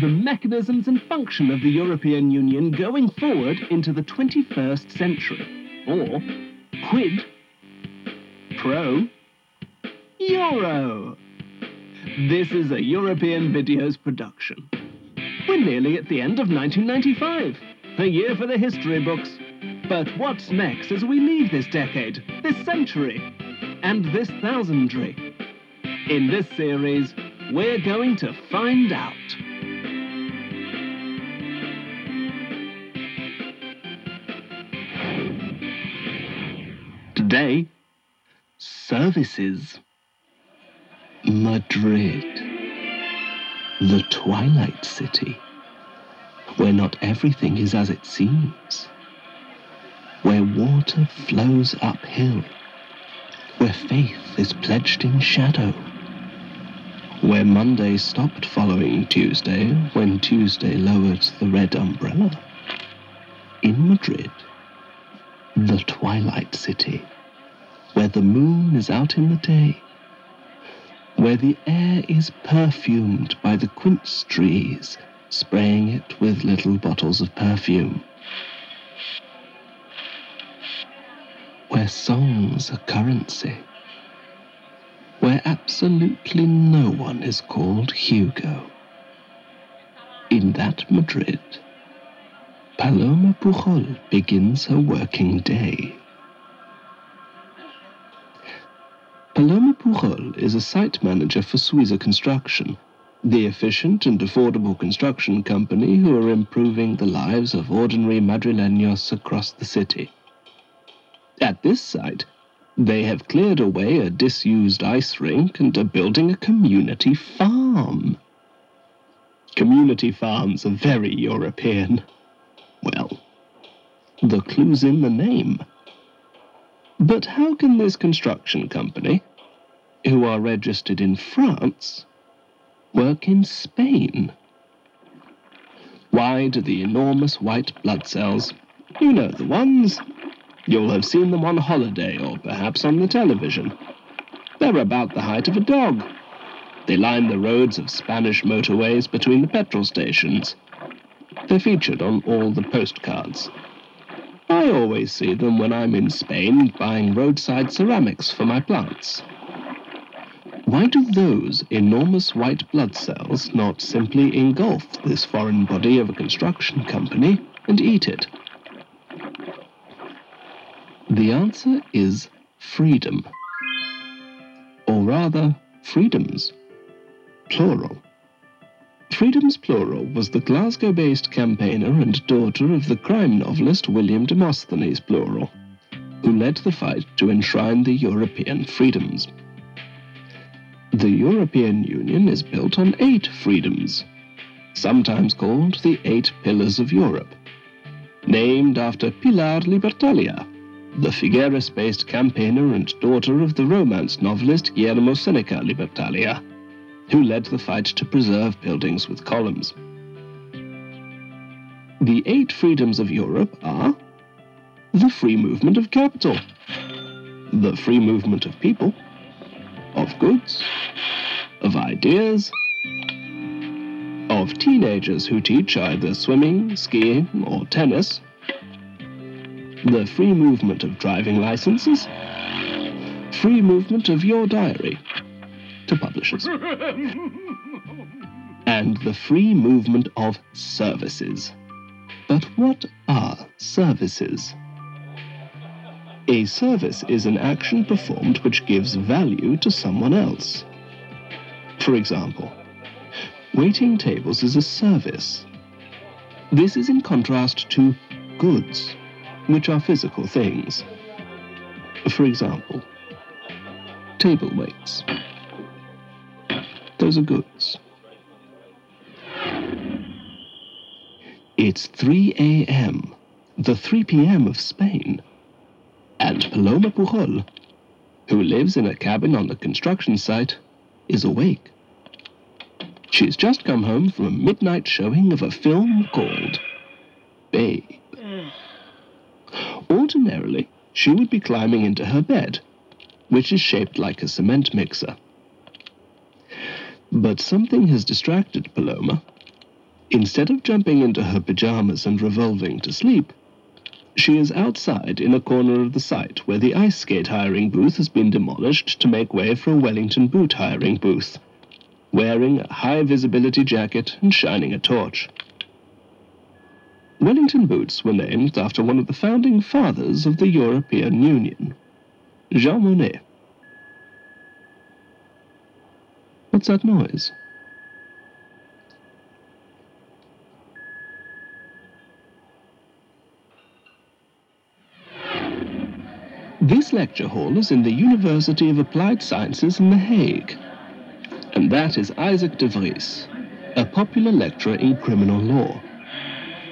the mechanisms and function of the European Union going forward into the 21st century. Or quid pro euro. This is a European Videos production. We're nearly at the end of 1995, a year for the history books. But what's next as we leave this decade, this century, and this thousandry? In this series, we're going to find out. Today, services. Madrid, the Twilight City, where not everything is as it seems, where water flows uphill, where faith is pledged in shadow, where Monday stopped following Tuesday when Tuesday lowered the red umbrella. In Madrid, the Twilight City, where the moon is out in the day, where the air is perfumed by the quince trees, spraying it with little bottles of perfume, where songs are currency, where absolutely no one is called Hugo. In that Madrid, Paloma Pujol begins her working day. Paloma Pujol is a site manager for Suiza Construction, the efficient and affordable construction company who are improving the lives of ordinary madrileños across the city. At this site, they have cleared away a disused ice rink and are building a community farm. Community farms are very European. Well, the clue's in the name. But how can this construction company, who are registered in France, work in Spain? Why do the enormous white blood cells, you know the ones, you'll have seen them on holiday or perhaps on the television. They're about the height of a dog. They line the roads of Spanish motorways between the petrol stations. They're featured on all the postcards. I always see them when I'm in Spain buying roadside ceramics for my plants. Why do those enormous white blood cells not simply engulf this foreign body of a construction company and eat it? The answer is freedom. Or rather, freedoms. Plural. Freedoms Plural was the Glasgow based campaigner and daughter of the crime novelist William Demosthenes Plural, who led the fight to enshrine the European freedoms. The European Union is built on eight freedoms, sometimes called the Eight Pillars of Europe, named after Pilar Libertalia, the Figueres based campaigner and daughter of the romance novelist Guillermo Seneca Libertalia who led the fight to preserve buildings with columns. The eight freedoms of Europe are the free movement of capital, the free movement of people, of goods, of ideas, of teenagers who teach either swimming, skiing, or tennis, the free movement of driving licenses, free movement of your diary, to publishers. and the free movement of services. But what are services? A service is an action performed which gives value to someone else. For example, waiting tables is a service. This is in contrast to goods, which are physical things. For example, table weights. Those are goods. It's 3 a.m., the 3 p.m. of Spain, and Paloma Pujol, who lives in a cabin on the construction site, is awake. She's just come home from a midnight showing of a film called Babe. Ordinarily, she would be climbing into her bed, which is shaped like a cement mixer. But something has distracted Paloma, Instead of jumping into her pajamas and revolving to sleep, she is outside in a corner of the site where the ice skate hiring booth has been demolished to make way for a Wellington boot hiring booth, wearing a high visibility jacket and shining a torch. Wellington boots were named after one of the founding fathers of the European Union, Jean Monnet. What's that noise? This lecture hall is in the University of Applied Sciences in The Hague. And that is Isaac de Vries, a popular lecturer in criminal law.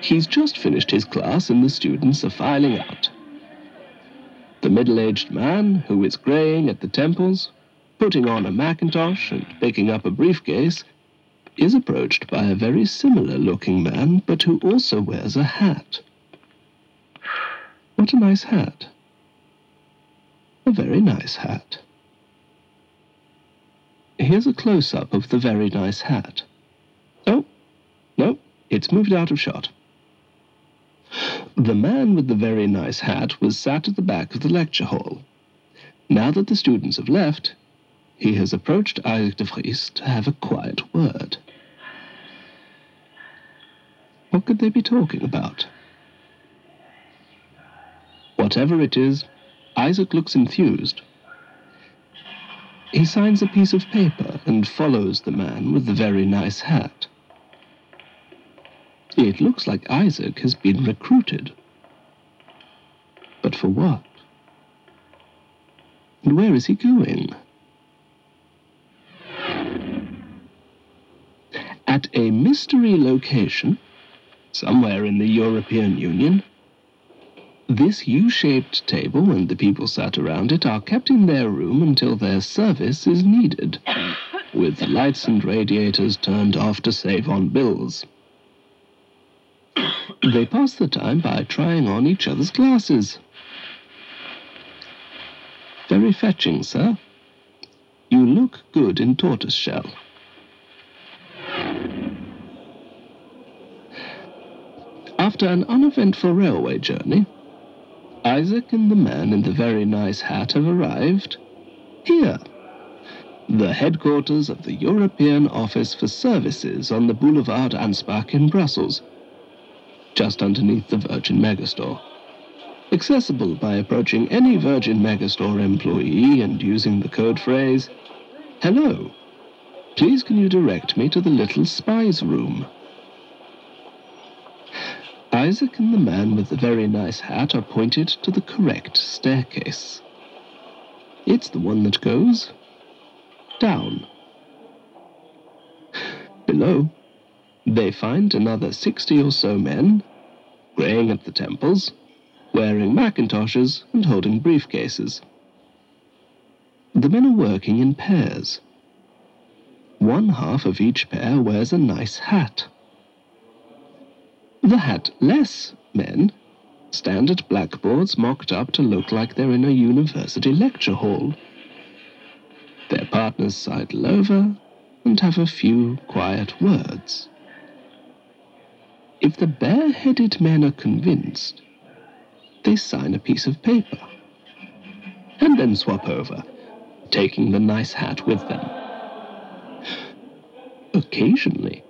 He's just finished his class and the students are filing out. The middle-aged man, who is graying at the temples, putting on a mackintosh and picking up a briefcase, is approached by a very similar-looking man, but who also wears a hat. What a nice hat. Very nice hat. Here's a close-up of the very nice hat. Oh, no, it's moved out of shot. The man with the very nice hat was sat at the back of the lecture hall. Now that the students have left, he has approached Isaac de Vries to have a quiet word. What could they be talking about? Whatever it is, Isaac looks enthused. He signs a piece of paper and follows the man with the very nice hat. It looks like Isaac has been recruited. But for what? And where is he going? At a mystery location, somewhere in the European Union, this U-shaped table and the people sat around it are kept in their room until their service is needed, with lights and radiators turned off to save on bills. They pass the time by trying on each other's glasses. Very fetching, sir. You look good in tortoiseshell. After an uneventful railway journey, Isaac and the man in the very nice hat have arrived here, the headquarters of the European Office for Services on the Boulevard Anspach in Brussels, just underneath the Virgin Megastore. Accessible by approaching any Virgin Megastore employee and using the code phrase, Hello, please can you direct me to the little spy's room? Isaac and the man with the very nice hat are pointed to the correct staircase. It's the one that goes down. Below, they find another sixty or so men, graying at the temples, wearing mackintoshes and holding briefcases. The men are working in pairs. One half of each pair wears a nice hat. The hatless men stand at blackboards mocked up to look like they're in a university lecture hall. Their partners sidle over and have a few quiet words. If the bareheaded men are convinced, they sign a piece of paper and then swap over, taking the nice hat with them. Occasionally,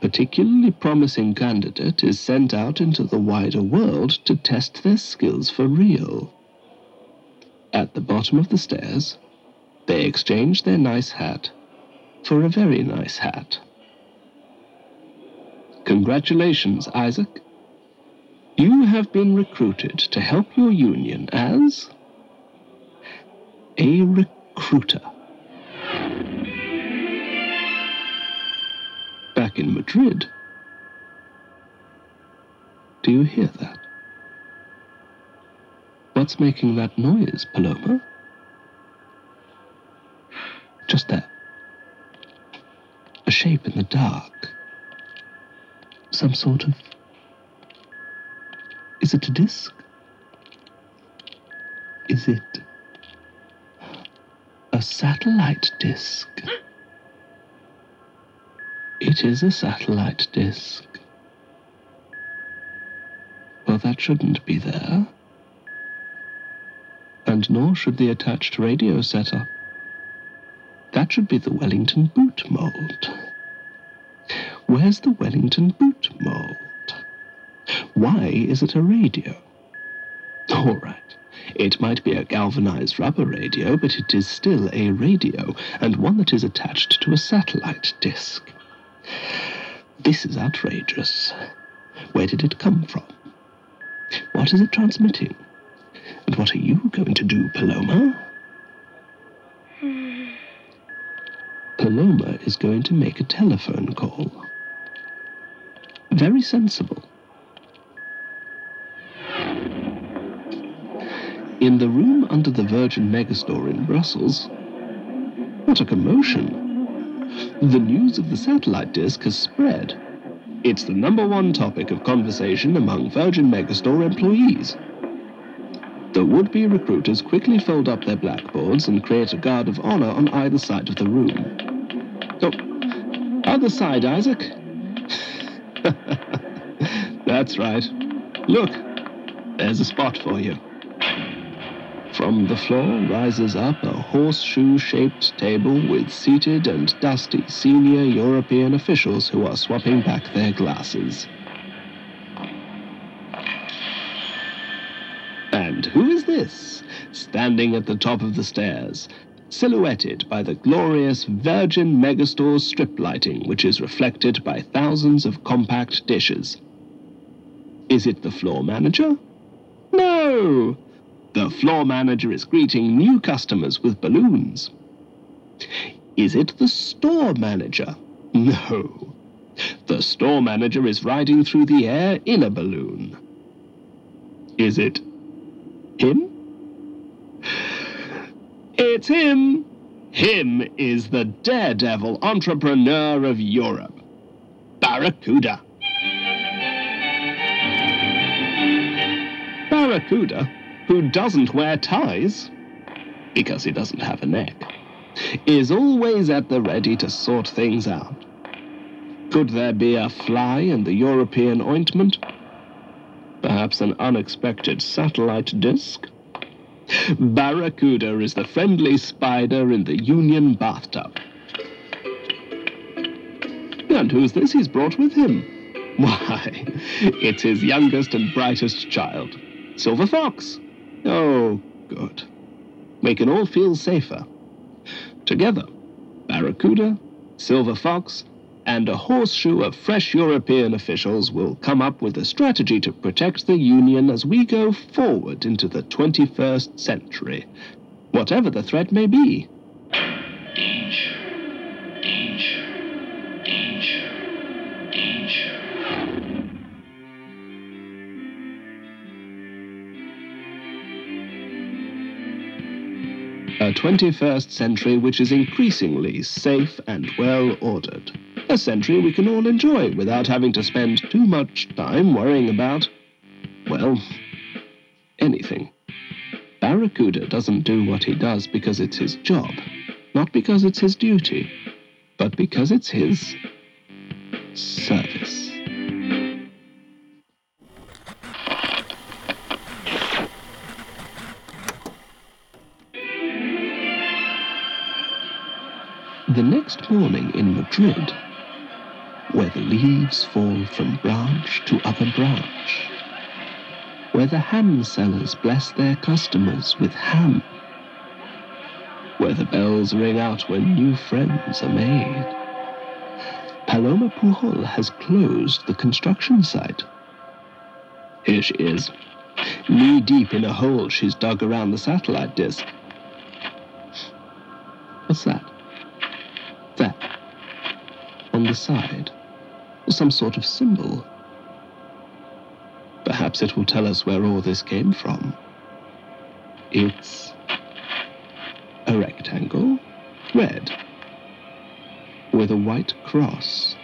particularly promising candidate is sent out into the wider world to test their skills for real. At the bottom of the stairs, they exchange their nice hat for a very nice hat. Congratulations, Isaac. You have been recruited to help your union as a recruiter. In Madrid. Do you hear that? What's making that noise, Paloma? Just there. A shape in the dark. Some sort of. Is it a disc? Is it a satellite disc? It is a satellite disk. Well, that shouldn't be there. And nor should the attached radio setup. That should be the Wellington boot mold. Where's the Wellington boot mold? Why is it a radio? All right. It might be a galvanized rubber radio, but it is still a radio, and one that is attached to a satellite disk. This is outrageous. Where did it come from? What is it transmitting? And what are you going to do, Paloma? Hmm. Paloma is going to make a telephone call. Very sensible. In the room under the Virgin Megastore in Brussels, what a commotion! The news of the satellite disk has spread. It's the number one topic of conversation among Virgin Megastore employees. The would-be recruiters quickly fold up their blackboards and create a guard of honor on either side of the room. Oh, other side, Isaac. That's right. Look, there's a spot for you. From the floor rises up a horseshoe-shaped table with seated and dusty senior European officials who are swapping back their glasses. And who is this, standing at the top of the stairs, silhouetted by the glorious Virgin Megastore strip lighting, which is reflected by thousands of compact dishes? Is it the floor manager? No! The floor manager is greeting new customers with balloons. Is it the store manager? No. The store manager is riding through the air in a balloon. Is it him? It's him. Him is the daredevil entrepreneur of Europe, Barracuda. Barracuda who doesn't wear ties, because he doesn't have a neck, is always at the ready to sort things out. Could there be a fly in the European ointment? Perhaps an unexpected satellite disk? Barracuda is the friendly spider in the Union bathtub. And who's this he's brought with him? Why, it's his youngest and brightest child, Silver Fox. Oh, good. We can all feel safer. Together, Barracuda, Silver Fox, and a horseshoe of fresh European officials will come up with a strategy to protect the Union as we go forward into the 21st century, whatever the threat may be. A 21st century which is increasingly safe and well ordered. A century we can all enjoy without having to spend too much time worrying about, well, anything. Barracuda doesn't do what he does because it's his job, not because it's his duty, but because it's his service. The next morning in Madrid, where the leaves fall from branch to other branch, where the ham sellers bless their customers with ham, where the bells ring out when new friends are made. Paloma Pujol has closed the construction site. Here she is, knee deep in a hole she's dug around the satellite disk. What's that? On the side, some sort of symbol. Perhaps it will tell us where all this came from. It's a rectangle, red, with a white cross.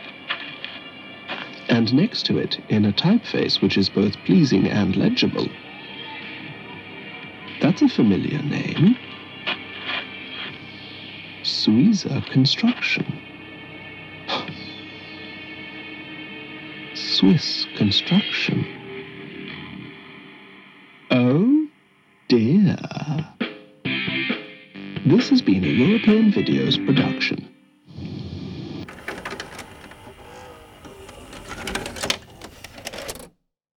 And next to it, in a typeface which is both pleasing and legible, that's a familiar name. Suiza Construction. Swiss construction. Oh dear. This has been a European Videos production.